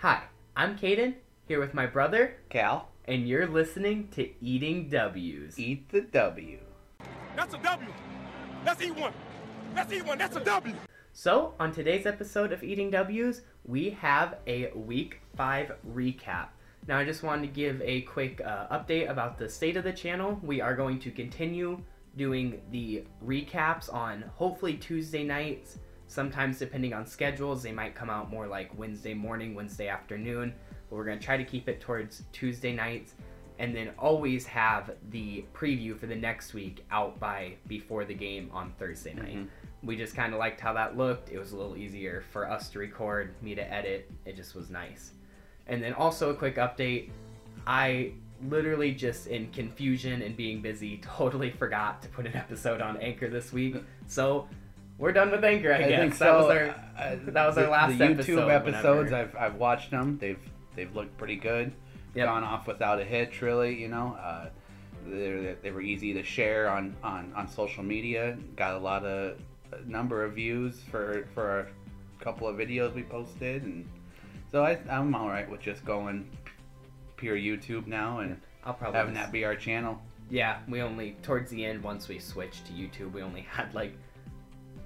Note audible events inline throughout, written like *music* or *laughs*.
Hi, I'm Caden, here with my brother, Cal, and you're listening to Eating W's. eat the W. That's a W. Let's eat one. Let's eat one. That's a W. So, on today's episode of Eating W's, we have a Week 5 recap. Now, I just wanted to give a quick uh, update about the state of the channel. We are going to continue doing the recaps on hopefully Tuesday nights. Sometimes, depending on schedules, they might come out more like Wednesday morning, Wednesday afternoon. But we're going to try to keep it towards Tuesday nights and then always have the preview for the next week out by before the game on Thursday night. Mm-hmm. We just kind of liked how that looked. It was a little easier for us to record, me to edit. It just was nice. And then also a quick update. I literally just in confusion and being busy *laughs* totally forgot to put an episode on Anchor this week. So we're done with Anchor, I, guess. think that so. was our Uh, that was our the- last the episode YouTube episodes. whenever- I've I've watched them. They've they've looked pretty good. Yep. Gone off without a hitch, really. You know, uh, they they were easy to share on, on, on social media. Got a lot of a number of views for for a couple of videos we posted, and so I I'm all right with just going pure YouTube now and I'll probably having that be our channel. Yeah, we only towards the end once we switched to YouTube, we only *laughs* had like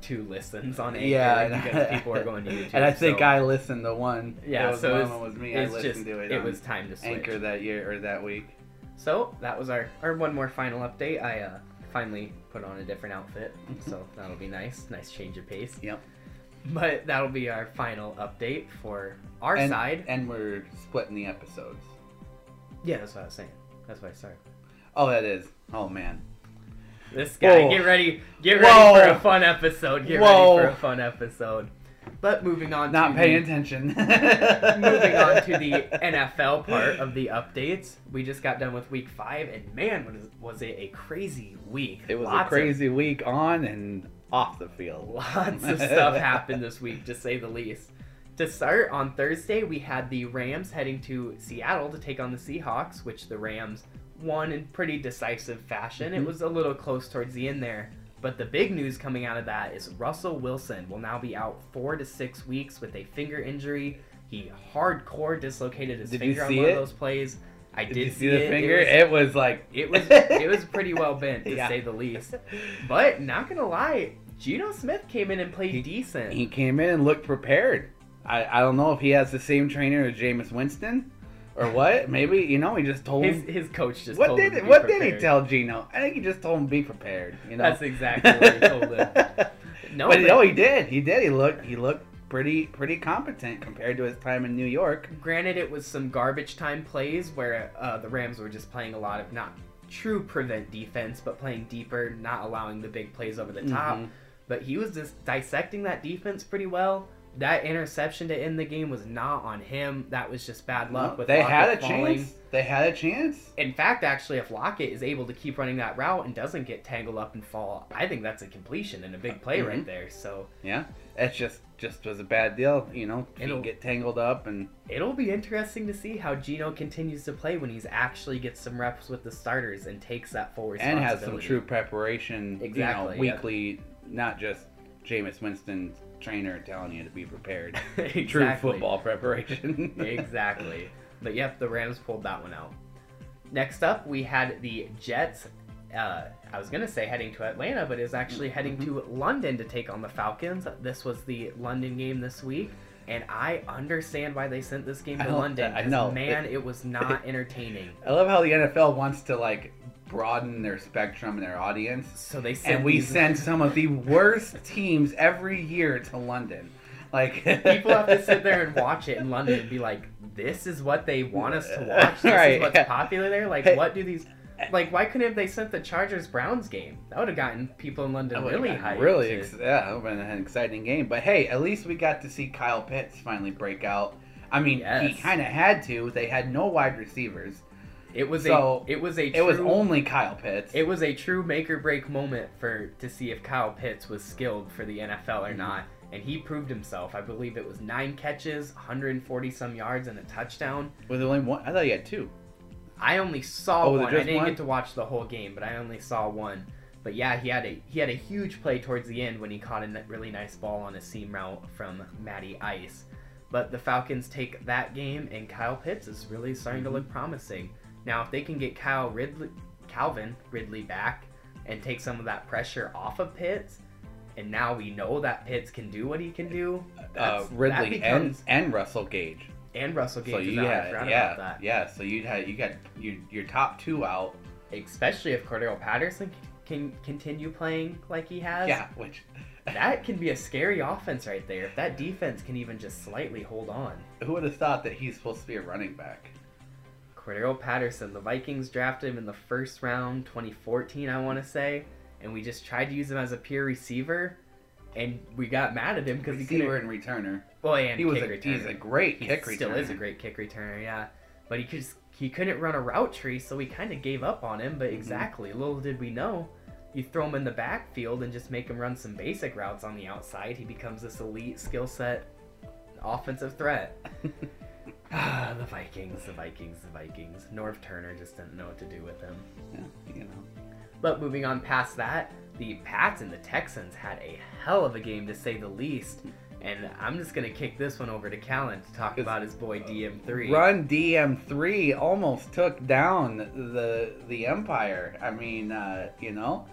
two listens on Anchor Yeah, because *laughs* people were going to YouTube. and I think so- I listened to one. yeah, it was so one it's, that was me. I listened just to it. it was time to switch. Anchor that year or that week. So that was our our one more final update. I uh, finally put on a different outfit, so that'll be nice. Nice change of pace. Yep. But that'll be our final update for our and, side. and we're splitting the episodes. yeah, that's what I was saying. That's why I started. Oh, that is. Oh man. This guy, Whoa. get ready, get Whoa. ready for a fun episode. Get Whoa. ready for a fun episode. But moving on, Not to paying the, attention. moving on to the *laughs* NFL part of the updates. We just got done with week five, and man, was, was it a crazy week. It was Lots a of- crazy week on and off the field. Lots of *laughs* stuff happened this week, to say the least. To start, on Thursday, we had the Rams heading to Seattle to take on the Seahawks, which the Rams won in pretty decisive fashion. It Mhm. was a little close towards the end there. But the big news coming out of that is Russell Wilson will now be out four to six weeks with a finger injury. He hardcore dislocated his Did finger on one it? of those plays. I did, Did you see see the it. finger? It was, It was like it was *laughs* it was pretty well bent to Yeah. say the least. *laughs* But not gonna lie, Geno Smith came in and played He- decent. He came in and looked prepared. I, I don't know if he has the same trainer as Jameis Winston or what. Maybe you know he just told his him. his coach just What told him did what did he tell Geno? I think he just told him be prepared. You know. That's exactly what he told him. *laughs* No, but but- no, he did. He did. He looked. He looked pretty pretty competent compared to his time in New York. Granted, it was some garbage time plays where uh, the Rams were just playing a lot of not true prevent defense, but playing deeper, not allowing the big plays over the top. Mhm. But he was just dissecting that defense pretty well. That interception to end the game was not on him. That was just bad luck. with they Lockett had a falling. chance. They had a chance. In fact, actually, if Lockett is able to keep running that route and doesn't get tangled up and fall, I think that's a completion and a big play right Mhm. there. So Yeah, it's just just was a bad deal. You know, It'll- get tangled up and it'll be interesting to see how Geno continues to play when he's actually gets some reps with the starters and takes that full and has some true preparation. Exactly, You know, yeah. weekly, not just Jameis Winston's trainer telling you to be prepared. *laughs* exactly. True football preparation. *laughs* exactly. But yep, the Rams pulled that one out. Next up, we had the Jets. Uh, I was gonna say heading to Atlanta, but is actually heading to London to take on the Falcons. This was the London game this week, and I understand why they sent this game to don't- London. I know. man, it was *laughs* not entertaining. I love how the NFL wants to like broaden their spectrum and their audience. So they sent And we these- send some of the worst *laughs* teams every year to London. Like people have to sit there and *laughs* watch it in London and be like, "This is what they want us to watch. This Right. is what's popular there. Like, Hey. what do these? Like, why couldn't have they sent the Chargers Browns game? That would have gotten people in London really hyped. Really, ex- yeah, it would have been an exciting game. But hey, at least we got to see Kyle Pitts finally break out. I mean, he kind of had to. They had no wide receivers. it was so, a. It was a. It was only Kyle Pitts. It was a true make or break moment for to see if Kyle Pitts was skilled for the NFL or Mhm. not, and he proved himself. I believe it was nine catches, 140 some yards, and a touchdown. Was it only one? I thought he had two. I only saw Oh, one. I didn't one? get to watch the whole game, but I only saw one. But yeah, he had a he had a huge play towards the end when he caught a really nice ball on a seam route from Matty Ice. But the Falcons take that game, and Kyle Pitts is really starting to look Mm-hmm. promising. Now, if they can get Kyle Ridley, Calvin Ridley back and take some of that pressure off of Pitts, and now we know that Pitts can do what he can do. Uh, Ridley becomes- and and Russell Gage. And Russell Gage So you had yeah about that. yeah. So you had you got your your top two out. Especially if Cordero Patterson can continue playing like he has. Yeah, which *laughs* That can be a scary offense right there. If that defense can even just slightly hold on. who would have thought that he's supposed to be a running back? Cordero Patterson, the Vikings drafted him in the first round, 2014, I want to say, and we just tried to use him as a pure receiver, and we got mad at him because he couldn't. and returner. Well, and He was a, returner. he's a great kick returner. He kick still returner. is a great kick returner, yeah. But he just, he couldn't run a route tree, so we kind of gave up on him. Mm-hmm. But exactly, little did we know, you throw him in the backfield and just make him run some basic routes on the outside, he becomes this elite skill set offensive threat. *laughs* Ah, the Vikings, the Vikings, the Vikings. Norv Turner just didn't know what to do with him. Yeah, you know. But moving on past that, the Pats and the Texans had a hell of a game to say the least. And I'm just gonna kick this one over to Callan to talk about his boy DM3. Run DM3 almost took down the the Empire. I mean, uh, you know,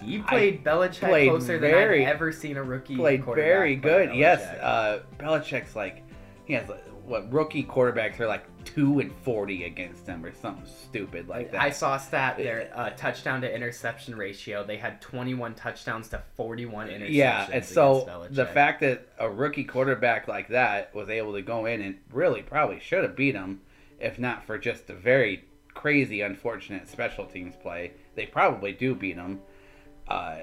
He played Belichick played closer very- than I've ever seen a rookie. played very play good. Yes, uh, Belichick's like he has what rookie quarterbacks are like two and forty against him or something stupid like that. I saw a stat there, uh, touchdown to interception ratio. They had 21 touchdowns to 41 interceptions. Yeah, and so the fact that a rookie quarterback like that was able to go in and really probably should have beat him, if not for just a very crazy, unfortunate special teams play, they probably do beat him. Uh,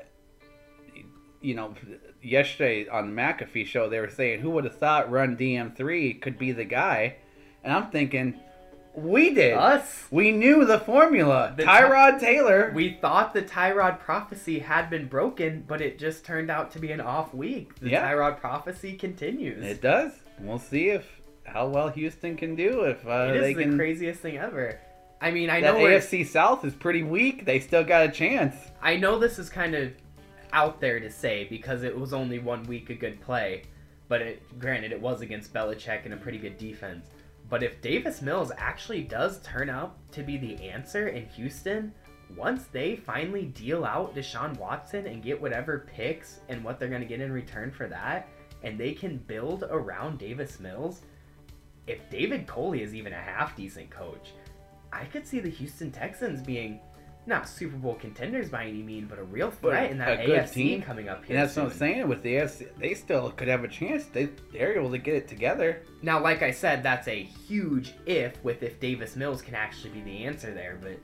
you know, yesterday on the McAfee show, they were saying, "Who would have thought Run DM3 could be the guy?" And I'm thinking, we did. us, We knew the formula. The Tyrod Taylor. we thought the Tyrod prophecy had been broken, but it just turned out to be an off week. The Yeah. Tyrod prophecy continues. It does. We'll see if how well Houston can do if uh, It is they the can. craziest thing ever. I mean, I that know AFC South is pretty weak. They still got a chance. I know this is kind of out there to say because it was only one week a good play, but it, granted it was against Belichick and a pretty good defense. But if Davis Mills actually does turn out to be the answer in Houston, once they finally deal out Deshaun Watson and get whatever picks and what they're going to get in return for that, and they can build around Davis Mills, if David Culley is even a half decent coach, I could see the Houston Texans being not Super Bowl contenders by any mean, but a real But threat in that AFC team. coming up here. And that's soon. what I'm saying. With the AFC, they still could have a chance. They they're able to get it together. Now, like I said, that's a huge if with if Davis Mills can actually be the answer there, but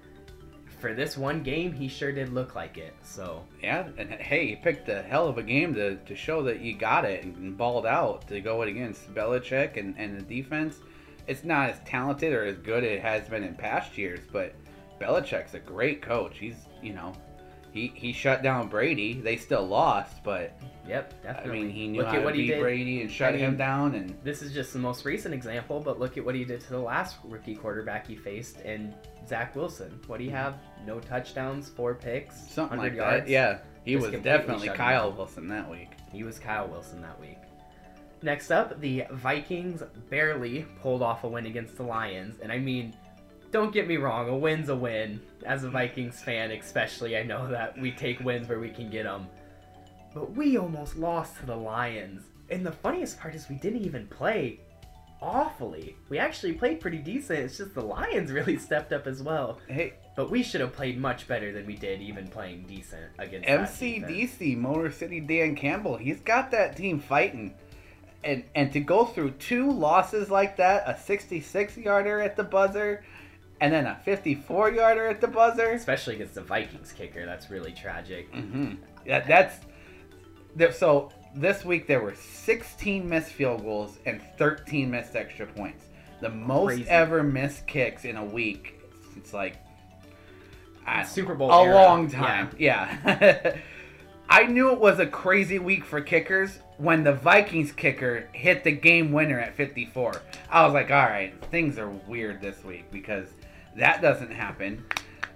for this one game, he sure did look like it. So Yeah, and hey, he picked a hell of a game to, to show that you got it and, balled out to go against Belichick and, and the defense. It's not as talented or as good as it has been in past years, but Belichick's a great coach. He's, you know, he, he shut down Brady. They still lost, but yep, I mean, he knew look how at to what he beat did. Brady and shut I him down. And This is just the most recent example, but look at what he did to the last rookie quarterback he faced and Zach Wilson. What do you hmm. have? No touchdowns, four picks, something like yards. that. Yeah, he Just was definitely Kyle. Wilson that week. He was Kyle Wilson that week. Next up, the Vikings barely pulled off a win against the Lions. And I mean, don't get me wrong, a win's a win. As a Vikings fan, especially, I know that we take wins where we can get them. But we almost lost to the Lions. And the funniest part is we didn't even play awfully. We actually played pretty decent. It's just the Lions *laughs* really stepped up as well. Hey, But we should have played much better than we did, even playing decent against. MCDC, Motor City Dan Campbell, he's got that team fighting. And and to go through two losses like that, a 66 yarder at the buzzer, and then a 54 yarder at the buzzer. Especially against the Vikings kicker, that's really tragic. hmm That, that's so. This week there were 16 missed field goals and 13 missed extra points. The most Crazy. ever missed kicks in a week. It's like I Super Bowl a era. long time. Yeah. *laughs* I knew it was a crazy week for kickers when the Vikings kicker hit the game winner at 54. I was like, all right, things are weird this week because that doesn't happen,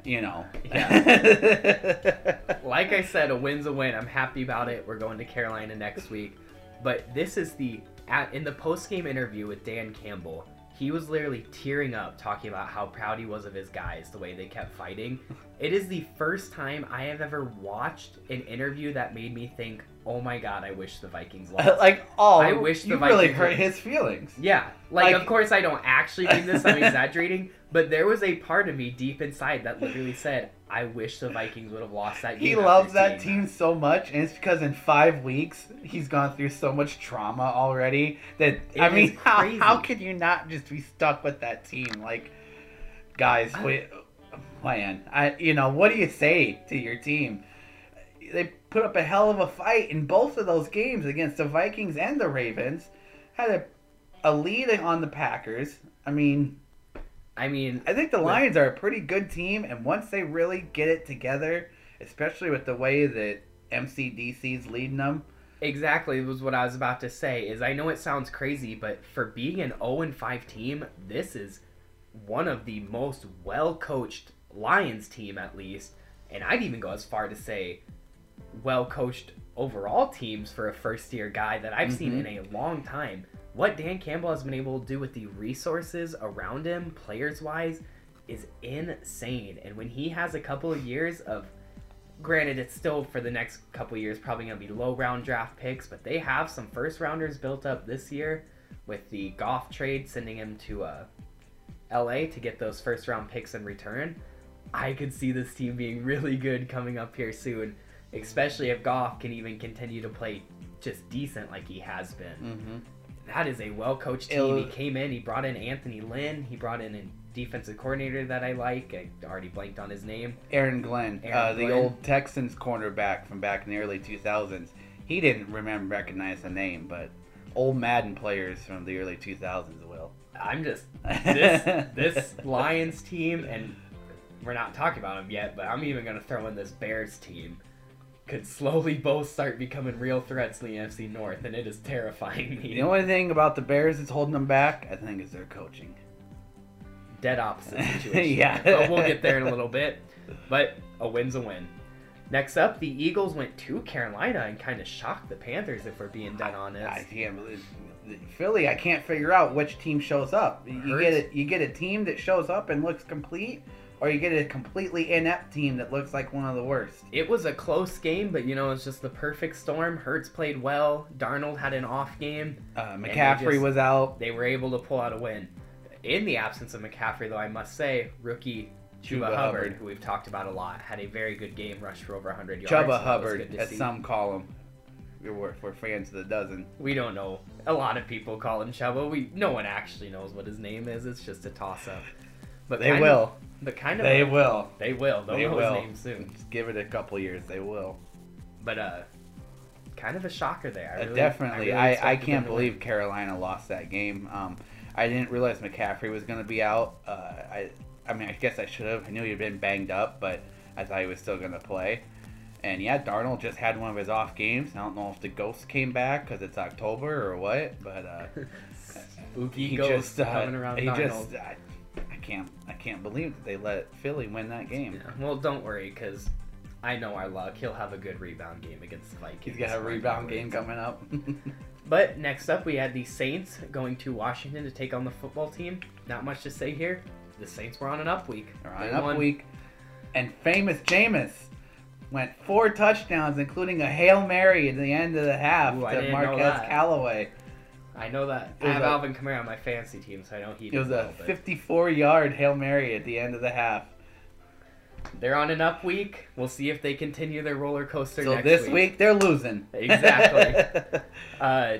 you know. *laughs* Like I said, a win's a win. I'm happy about it. We're going to Carolina next week. But this is the at, in the post game interview with Dan Campbell, he was literally tearing up talking about how proud he was of his guys, the way they kept fighting. It is the first time I have ever watched an interview that made me think, "Oh my god, I wish the Vikings *laughs* lost." like, oh, I wish the you really Vikings hurt were- his feelings. Yeah, like, Like- of course I don't actually mean this. I'm *laughs* exaggerating, but there was a part of me deep inside that literally said, "I wish the Vikings would have lost that game." He loves that team so much, and it's because in five weeks he's gone through so much trauma already that I mean, *laughs* how, how could you not just be stuck with that team? Like, guys, wait, man, I you know what do you say to your team? They put up a hell of a fight in both of those games against the Vikings and the Ravens. Had a a lead on the Packers. I mean, I mean, I think the Lions are a pretty good team, and once they really get it together, especially with the way that MCDC's leading them, exactly was what I was about to say. Is I know it sounds crazy, but for being an 0 and 5 team, this is one of the most well coached Lions team, at least, and I'd even go as far to say well coached overall teams for a first year guy that I've seen in a long time. What Dan Campbell has been able to do with the resources around him, players wise, is insane. And when he has a couple of years of, granted, it's still for the next couple of years probably going to be low round draft picks, but they have some first rounders built up this year with the Goff trade sending him to uh, LA to get those first round picks in return. I could see this team being really good coming up here soon, especially if Goff can even continue to play just decent like he has been. mm-hmm. That is a well coached team. It'll- He came in, he brought in Anthony Lynn, he brought in a defensive coordinator that I like. I already blanked on his name. Aaron Glenn, Aaron uh, the old Texans cornerback from back in the early 2000s, he didn't remember recognize the name, but old Madden players from the early 2000s will. I'm just *laughs* this this Lions team, and we're not talking about them yet, but I'm even gonna throw in this Bears team. Could slowly both start becoming real threats in the NFC North, and it is terrifying me. The only thing about the Bears that's holding them back, I think, is their coaching. Dead opposite *laughs* situation. Yeah. but we'll get there in a little bit. But a win's a win. Next up, the Eagles went to Carolina and kind of shocked the Panthers, if we're being dead honest. I can't believe Philly. I can't figure out which team shows up. You Hurts. get it. You get a team that shows up and looks complete, or you get a completely inept team that looks like one of the worst. It was a close game, but you know, it's just the perfect storm. Hurts played well. Darnold had an off game. Uh, McCaffrey just- was out. They were able to pull out a win. In the absence of McCaffrey, though, I must say, rookie Chuba, Chuba Hubbard, Hubbard. who we've talked about a lot, had a very good game, rushed for over 100 yards. Chuba was Hubbard, as see. some call him. We're, we're fans of the dozen. We don't know. A lot of people call him Chuba. We no one actually knows what his name is. It's just a toss up. But They kind will. Of, but kind of. They will. They will. They'll They know will. his name soon. Just give it a couple years. They will. But uh, kind of a shocker there. I Uh, really- Definitely. I, I, really I, expected can't to win. believe Carolina lost that game. Um, I didn't realize McCaffrey was going to be out. Uh, I I mean, I guess I should have. I knew he'd been banged up, but I thought he was still going to play. And yeah, Darnold just had one of his off games. I don't know if the ghost came back because it's October or what, but uh, *laughs* Spooky he ghost just uh, coming around he Darnold. just I, can't I can't believe that they let Philly win that game. Yeah, Well, don't worry, because I know our luck. He'll have a good rebound game against the Vikings. He's got a rebound game coming up. *laughs* But next up, we had the Saints going to Washington to take on the football team. Not much to say here. The Saints were on an up week. They're on They an up won. week. And famous Jameis went four touchdowns, including a Hail Mary at the end of the half Ooh, to Marquez. Callaway. I know that. I have a- Alvin Kamara on my fantasy team, so I know he It was well, a 54 yard Hail Mary at the end of the half. They're on an up week. We'll see if they continue their roller coaster So this week. week they're losing. Exactly. *laughs* Uh,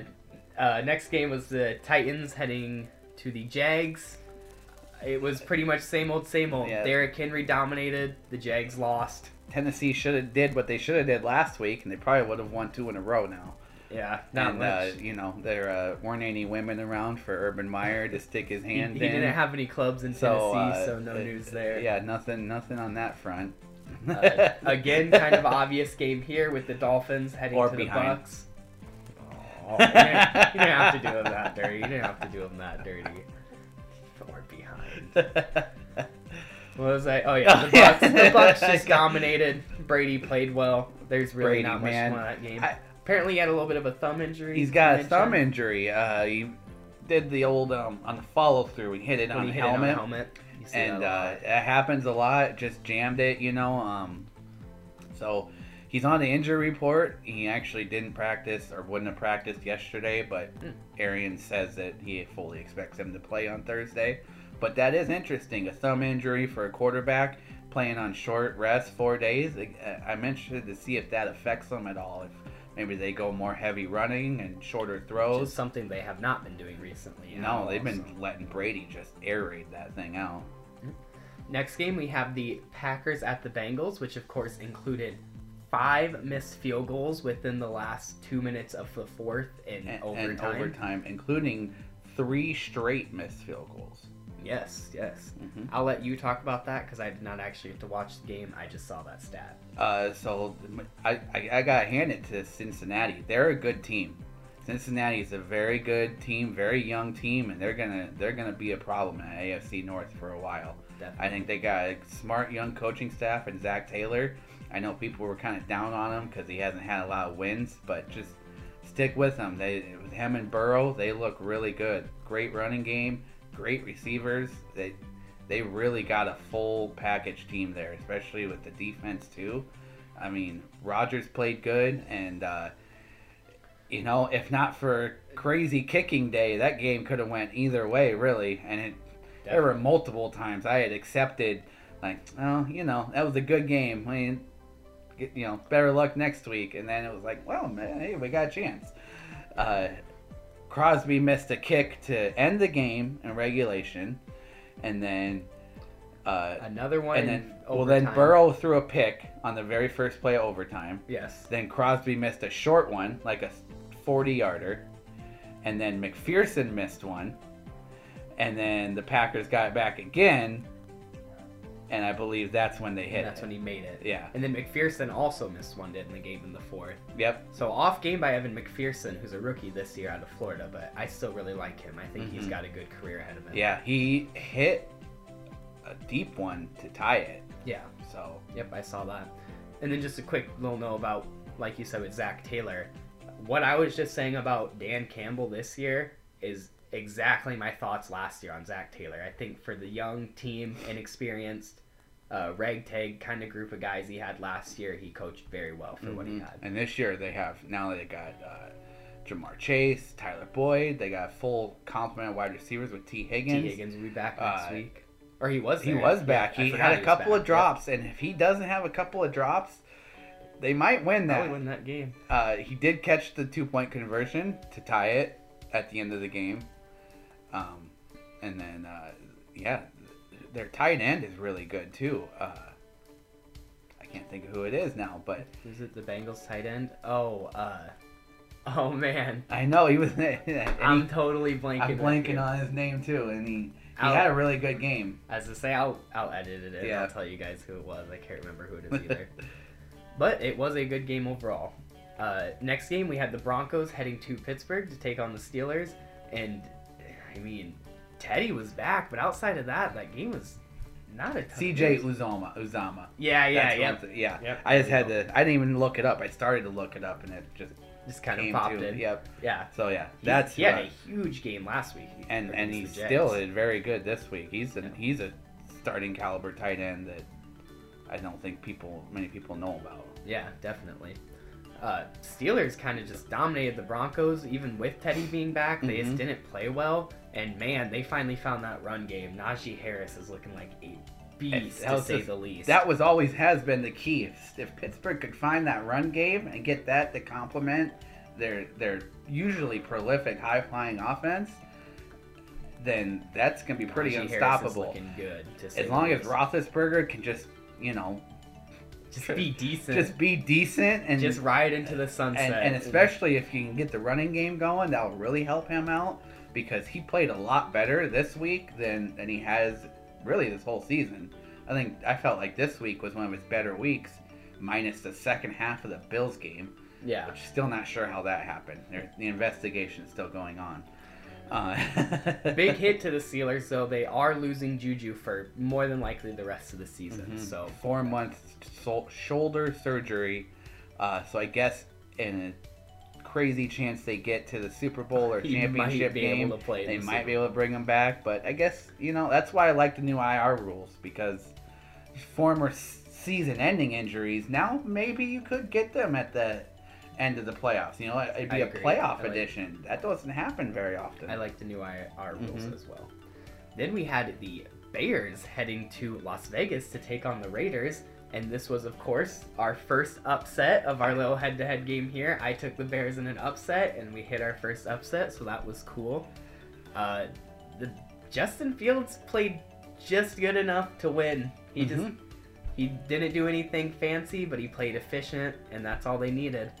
uh, next game was the Titans heading to the Jags. It was pretty much same old, same old. Yeah. Derrick Henry dominated. The Jags lost. Tennessee should have did what they should have did last week, and they probably would have won two in a row now. Yeah, not and much. Uh, you know there uh, weren't any women around for Urban Meyer to stick his hand he in. He didn't have any clubs in so, Tennessee, uh, so no uh, news there. Yeah, nothing, nothing on that front. Uh, again, *laughs* kind of obvious game here with the Dolphins heading Or to behind. the Bucs. *laughs* Oh, you, didn't, you didn't have to do them that dirty. You didn't have to do them that dirty. Or behind. *laughs* What was I? Oh yeah, the Bucs. the Bucs just dominated. Brady played well. There's really Brady, not much man. more on that game. I, Apparently, he had a little bit of a thumb injury. He's got a thumb injury. Uh, he did the old um, on the follow through. He hit it on he the hit it on the helmet, helmet. You see and that uh, it happens a lot. Just jammed it, you know. Um, so he's on the injury report. He actually didn't practice or wouldn't have practiced yesterday, but Mm. Arians says that he fully expects him to play on Thursday. But that is interesting. A thumb injury for a quarterback playing on short rest four days. I- I'm interested to see if that affects them at all. If maybe they go more heavy running and shorter Which throws. is something they have not been doing recently. No, they've been letting Brady just air raid that thing out. Mm-hmm. Next game, we have the Packers at the Bengals, which of course included five missed field goals within the last two minutes of the fourth in And overtime. and overtime, including three straight missed field goals. Yes, yes. Mhm. I'll let you talk about that because I did not actually get to watch the game. I just saw that stat. Uh, so I, I, I gotta hand it to Cincinnati. They're a good team. Cincinnati is a very good team, very young team, and they're gonna they're gonna be a problem in AFC North for a while. Definitely. I think they got a smart young coaching staff and Zac Taylor. I know people were kind of down on him because he hasn't had a lot of wins, but just stick with him. They with him and Burrow, they look really good. Great running game, great receivers. They they really got a full package team there, especially with the defense too. I mean, Rodgers played good, and uh, you know, if not for crazy kicking day, that game could have went either way, really. And it there were multiple times I had accepted, like, oh, you know, that was a good game. I mean, get, you know, better luck next week. And then it was like, well, man, hey, we got a chance. Uh, Crosby missed a kick to end the game in regulation, and then. Uh, Another one. and then, well, then. Burrow threw a pick on the very first play of overtime. Yes. Then Crosby missed a short one, like a 40 yarder. And then McPherson missed one. And then the Packers got it back again. And I believe that's when they hit And that's it. when he made it. Yeah. And then McPherson also missed one, did in the game in the fourth. Yep. So off game by Evan McPherson, who's a rookie this year out of Florida, but I still really like him. I think he's Mhm. got a good career ahead of him. Yeah, he hit a deep one to tie it. Yeah. So, Yep, I saw that. And then just a quick little note about, like you said, with Zac Taylor. What I was just saying about Dan Campbell this year is exactly my thoughts last year on Zac Taylor. I think for the young team, inexperienced, uh, ragtag kind of group of guys he had last year, he coached very well for what he mhm. had. and this year they have, now they got uh, Ja'Marr Chase, Tyler Boyd. They got full complement of wide receivers with Tee Higgins. Tee Higgins will be back next Uh, week. Or he was He was back. I he had a couple of drops, and if he doesn't have a couple of drops, they might win that. Probably win that game. Uh, he did catch the two point conversion to tie it at the end of the game. Um, and then, uh, yeah, their tight end is really good too. Uh, I can't think of who it is now, but Is it the Bengals tight end? Oh, uh, oh man, *laughs* I know he was. *laughs* I'm totally blanking. I'm blanking on his name too, and he he I'll- had a really good game. As to say, I'll I'll edit it. Yeah. I'll tell you guys who it was. I can't remember who it is either. *laughs* but it was a good game overall. Uh, next game, we had the Broncos heading to Pittsburgh to take on the Steelers, and I mean, Teddy was back, but outside of that, that game was not a C.J. goals. Uzomah, Uzama. Yeah, yeah, That's yeah. one yeah. Yep. I just had to. I didn't even look it up. I started to look it up, and it just Just kind of popped to. in. Yep. Yeah. So yeah, He- that's he had who a I- huge game last week. and and against he still Jags. did very good this week. He's a he's a starting caliber tight end that I don't think people many people know about. Yeah, definitely. Uh, Steelers kind of just dominated the Broncos, even with Teddy being back. They Mhm. just didn't play well, and man, they finally found that run game. Najee Harris is looking like a beast, to say just- the least. That was always has been the key. If, if Pittsburgh could find that run game and get that to complement their their usually prolific high flying offense, then that's gonna be pretty Najee unstoppable. looking good. As long as. Roethlisberger can just you know just be decent, just be decent and just ride into the sunset, and, and especially if you can get the running game going, that'll really help him out because he played a lot better this week than, than he has really this whole season. I think I felt like this week was one of his better weeks, minus the second half of the Bills game, yeah, which still not sure how that happened. There, the investigation is still going on. Uh, *laughs* big hit to the Steelers. though they are losing Juju for more than likely the rest of the season. Mhm. So four months sol- shoulder surgery. Uh, so I guess in a crazy chance they get to the Super Bowl or *laughs* He championship might be game. able to play they the might be able to bring him back, but I guess you know that's why I like the new IR rules because former season-ending injuries now maybe you could get them at the end of the playoffs. You know, it'd be I a agree. playoff like- edition. That doesn't happen very often. I like the new IR rules Mhm. as well. Then we had the Bears heading to Las Vegas to take on the Raiders. And this was, of course, our first upset of our little head to head game here. I took the Bears in an upset, and we hit our first upset, so that was cool. Uh, the Justin Fields played just good enough to win. He just Mhm. he didn't do anything fancy, but he played efficient, and that's all they needed.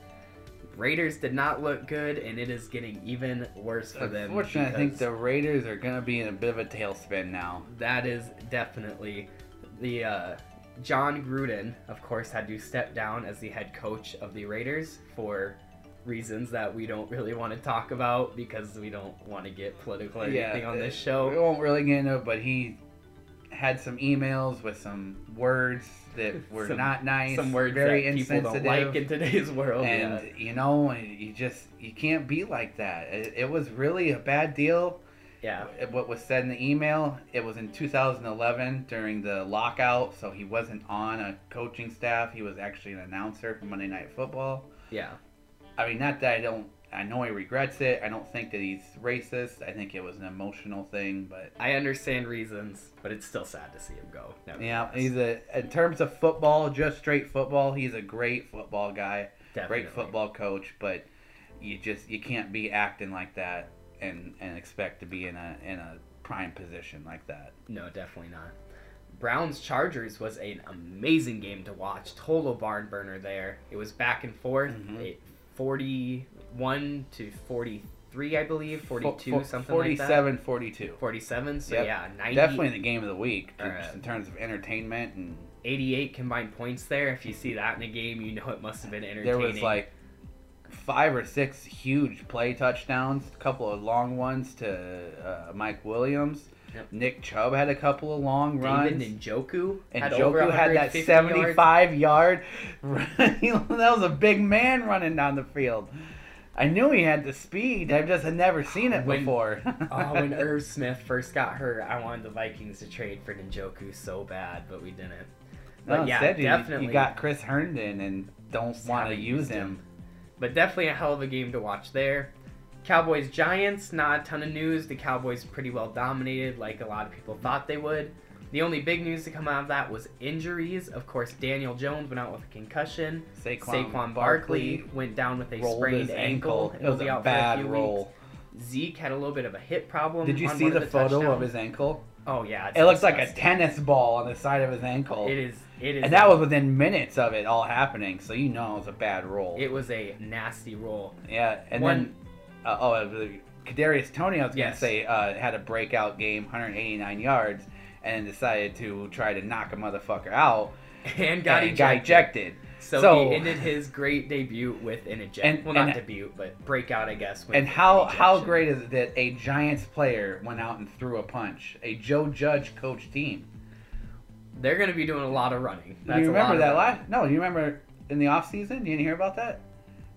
Raiders did not look good, and it is getting even worse for them. Unfortunately, I think the Raiders are going to be in a bit of a tailspin now. that is definitely the uh, Jon Gruden, of course, had to step down as the head coach of the Raiders for reasons that we don't really want to talk about because we don't want to get political or anything on this show. We won't really get into it, but he had some emails with some words that *laughs* were Some- not nice, Some words very that people don't like in today's world. and yeah. you know, you just you can't be like that. It, it was really a bad deal. yeah. What was said in the email, it was in 2011 during the lockout, so he wasn't on a coaching staff. He was actually an announcer for Monday Night Football. Yeah. I mean, not that I don't. I know he regrets it. I don't think that he's racist. I think it was an emotional thing, but I understand reasons, but it's still sad to see him go. yeah, he's a in terms of football, just straight football. He's a great football guy, Definitely. great football coach. But you just you can't be acting like that and and expect to be in a in a prime position like that. No, definitely not. Browns Chargers was an amazing game to watch. Total barn burner there. It was back and forth. Mhm. It- 41 to 43, I believe. 42, Fo- fo- something like that. 47, 42. 47. So Yep. yeah, 90, Definitely the game of the week, Uh, just in terms of entertainment and 88 combined points there. If you see that in a game, you know it must have been entertaining. there was like five or six huge play touchdowns, a couple of long ones to uh, Mike Williams. Yep. Nick Chubb had a couple of long runs. David Njoku and had over Joku had that 150 yards. 75 yard. *laughs* run. *laughs* that was a big man running down the field. I knew he had the speed. I've just had never seen it oh, When- before. *laughs* oh, when *laughs* Irv Smith first got hurt, I wanted the Vikings to trade for Njoku so bad, but we didn't. But No, yeah, instead you- definitely. You got Chris Herndon and don't want to use used him. But definitely a hell of a game to watch there. Cowboys Giants, not a ton of news. The Cowboys pretty well dominated, like a lot of people thought they would. The only big news to come out of that was injuries. Of course, Daniel Jones went out with a concussion. Saquon, Saquon Barkley went down with a sprained ankle. ankle. Was be a out bad for a few roll. weeks. Zeke had a little bit of a hip problem. Did you see the of photo touchdowns. of his ankle? Oh yeah, It looks like a tennis ball on the side of his ankle. It is. It is. And that was within minutes of it all happening, so you know it was a bad roll. It was a nasty roll. yeah, and One- then uh, oh, uh, Kadarius Toney, I was gonna Yes. say, uh, had a breakout game, 189 yards, and decided to try to knock a motherfucker out, *laughs* And got and ejected. got ejected. So, So- he ended his great debut with an eject. And- well, not and- debut, but breakout, I guess. With And how how great is it that a Giants player went out and threw a punch? A Joe Judge coach team. They're going to be doing a lot of running. That's you remember that last? No, you remember in the offseason? You didn't hear about that?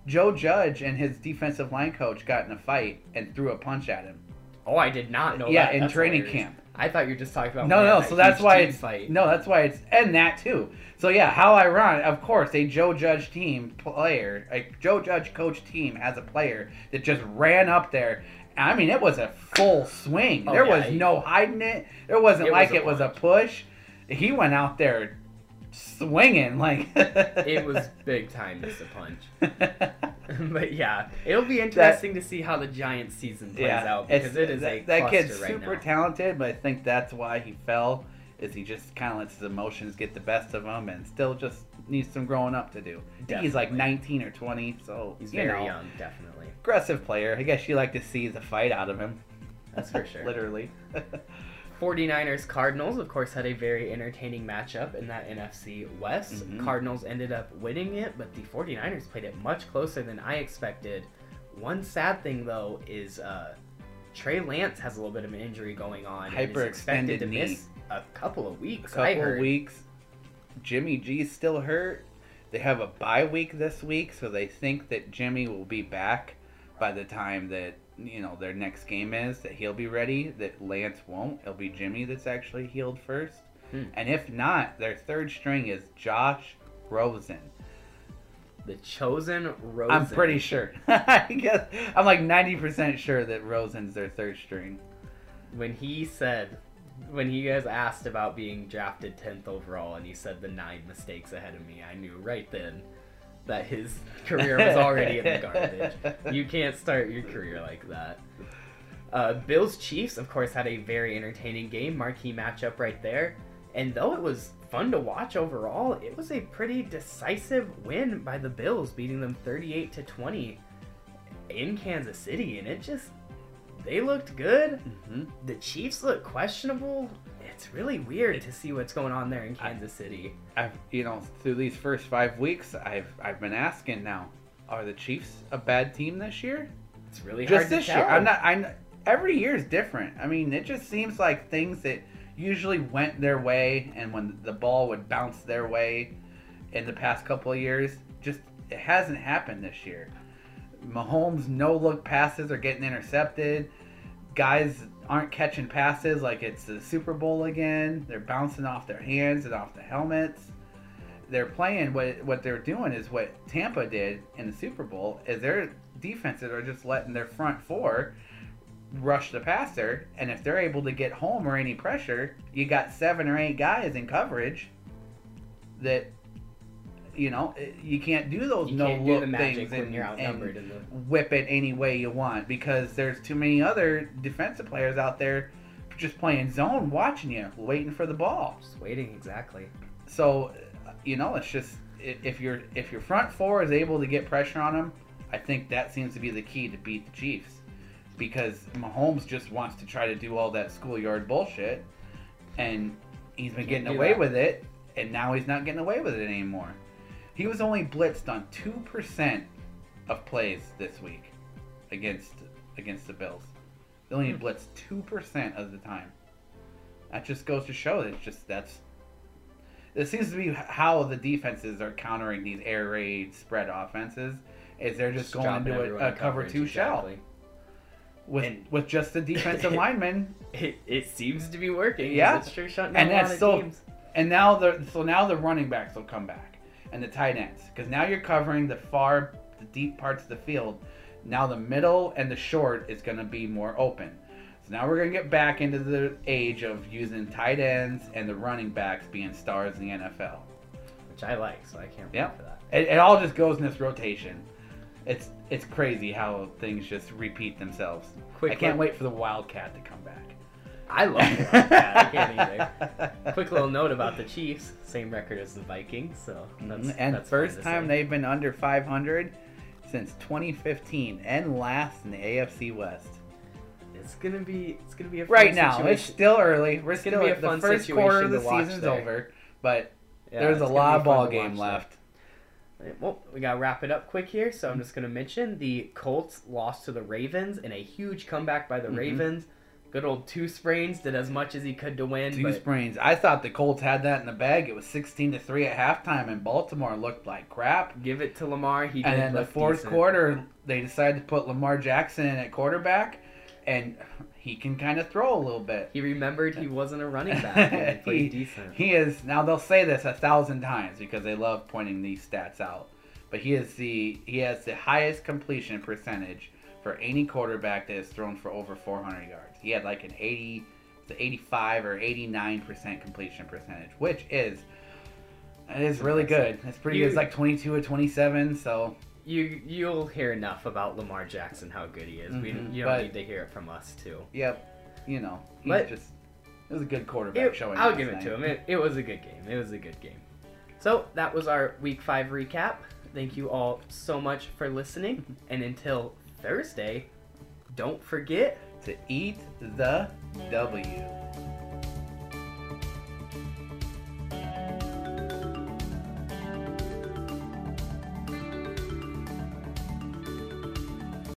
Joe Judge and his defensive line coach got in a fight and threw a punch at him. Oh, I did not know yeah, that. in That's training hilarious. camp. I thought you were just talking about. No, no. had So that's why it's fight. no. That's why it's and that too. So yeah, how ironic. Of course, a Joe Judge team player, a Joe Judge coach team has a player that just ran up there. I mean, it was a full swing. Oh, there yeah, was he- no hiding it. There wasn't It like was it was a push. He went out there swinging like It was *laughs* big time just a punch. *laughs* *laughs* but yeah, it'll be interesting to see how the Giants season plays out because it is a that, that kid's right super now. talented, but I think that's why he fell. Is he just kind of lets his emotions get the best of him, and still just needs some growing up to do. He's like 19 or 20, so He's you very know, young, definitely. aggressive player. I guess you like to see the fight out of him. That's for *laughs* sure. Literally. *laughs* 49ers Cardinals, of course, had a very entertaining matchup in that NFC West. Mhm. Cardinals ended up winning it, but the 49ers played it much closer than I expected. One sad thing, though, is uh, Trey Lance has a little bit of an injury going on. and is expected Hyperextended to knee. miss a couple of weeks. a couple heard. weeks. Jimmy G's still hurt. They have a bye week this week, so they think that Jimmy will be back by the time that you know their next game is. That he'll be ready. That Lance won't. It'll be Jimmy that's actually healed first. Hmm. And if not, their third string is Josh Rosen. The chosen Rosen. I'm pretty sure. *laughs* I guess I'm like 90% sure that Rosen's their third string. When he said, when he guys asked about being drafted 10th overall and he said the nine mistakes ahead of me, I knew right then that his career was already in the garbage. You *laughs* can't start your career like that. Uh, Bills Chiefs, of course, had a very entertaining game, marquee matchup right there. And though it was fun to watch overall, it was a pretty decisive win by the Bills, beating them 38 to 20 in Kansas City. And it just, they looked good. hmm The Chiefs looked questionable. It's really weird to see what's going on there in Kansas City. I've you know through these first five weeks, I've I've been asking now, are the Chiefs a bad team this year? It's really just hard to this year. I'm not. I'm every year is different. I mean, it just seems like things that usually went their way, and when the ball would bounce their way in the past couple of years, just it hasn't happened this year. Mahomes no look passes are getting intercepted. Guys aren't catching passes like it's the Super Bowl again. They're bouncing off their hands and off the helmets. They're playing what what they're doing is what Tampa did in the Super Bowl is their defenses are just letting their front four rush the passer, and if they're able to get home or any pressure, you got seven or eight guys in coverage that you know eh, you can't do those you no look things when and, you're and outnumbered. in the whip it any way you want because there's too many other defensive players out there just playing zone watching you waiting for the ball just waiting exactly. so you know it's just if your if your front four is able to get pressure on them i think that seems to be the key to beat the chiefs because Mahomes just wants to try to do all that schoolyard bullshit and he's been Can't getting away that. with it and now he's not getting away with it anymore he was only blitzed on 2% of plays this week against against the Bills. They only Hmm. blitzed 2% of the time. That just goes to show that it's just that's it seems to be how the defenses are countering these air raid spread offenses is they're just, going dropping into a, a cover two shell with And- with just the defensive *laughs* linemen It, it seems to be working. Yeah. it's sure shutting And that's so- teams. And now the so now the running backs will come back and the tight ends because now you're covering the far the deep parts of the field. Now the middle and the short is going to be more open. So now we're going to get back into the age of using tight ends and the running backs being stars in the NFL. which I like, so I can't wait Yep. for that. It, it all just goes in this rotation. It's it's crazy how things just repeat themselves. Quick I can't look- wait for the Wildcat to come back. I love it. I can't *laughs* either. Quick little note about the Chiefs: same record as the Vikings, so that's and that's first time they've been under 500 since 2015 and last in the AFC West. It's gonna be it's gonna be a fun Right now, it's still early. We're It's gonna be a at the fun first situation quarter of the season's there. over, but Yeah, there's a lot of ball game left. Well, we gotta wrap it up quick here, so I'm just gonna mention the Colts lost to the Ravens in a huge comeback by the Mhm. Ravens. Good old two sprains did as much as he could to win, Two but sprains. I thought the Colts had that in the bag. It was 16 to three at halftime, and Baltimore looked like crap. give it to Lamar. He And then the fourth decent. quarter, they decided to put Lamar Jackson in at quarterback, and he can kind of throw a little bit. He remembered he wasn't a running back. *laughs* he played He- decent. He is now. They'll say this a thousand times because they love pointing these stats out. But he is the he has the highest completion percentage for any quarterback that has thrown for over 400 yards. He had like an 80, the 85 or 89 percent completion percentage, which is it is really good. It's pretty good. It's like 22 or 27. So You you'll hear enough about Lamar Jackson how good he is. Mhm, We you don't but- need to hear it from us too. yep, you know he's But- just it was a good quarterback It- showing. I'll give it night. to him. It, it was a good game. It was a good game. So that was our week five recap. Thank you all so much for listening. *laughs* And until Thursday, don't forget to eat the W.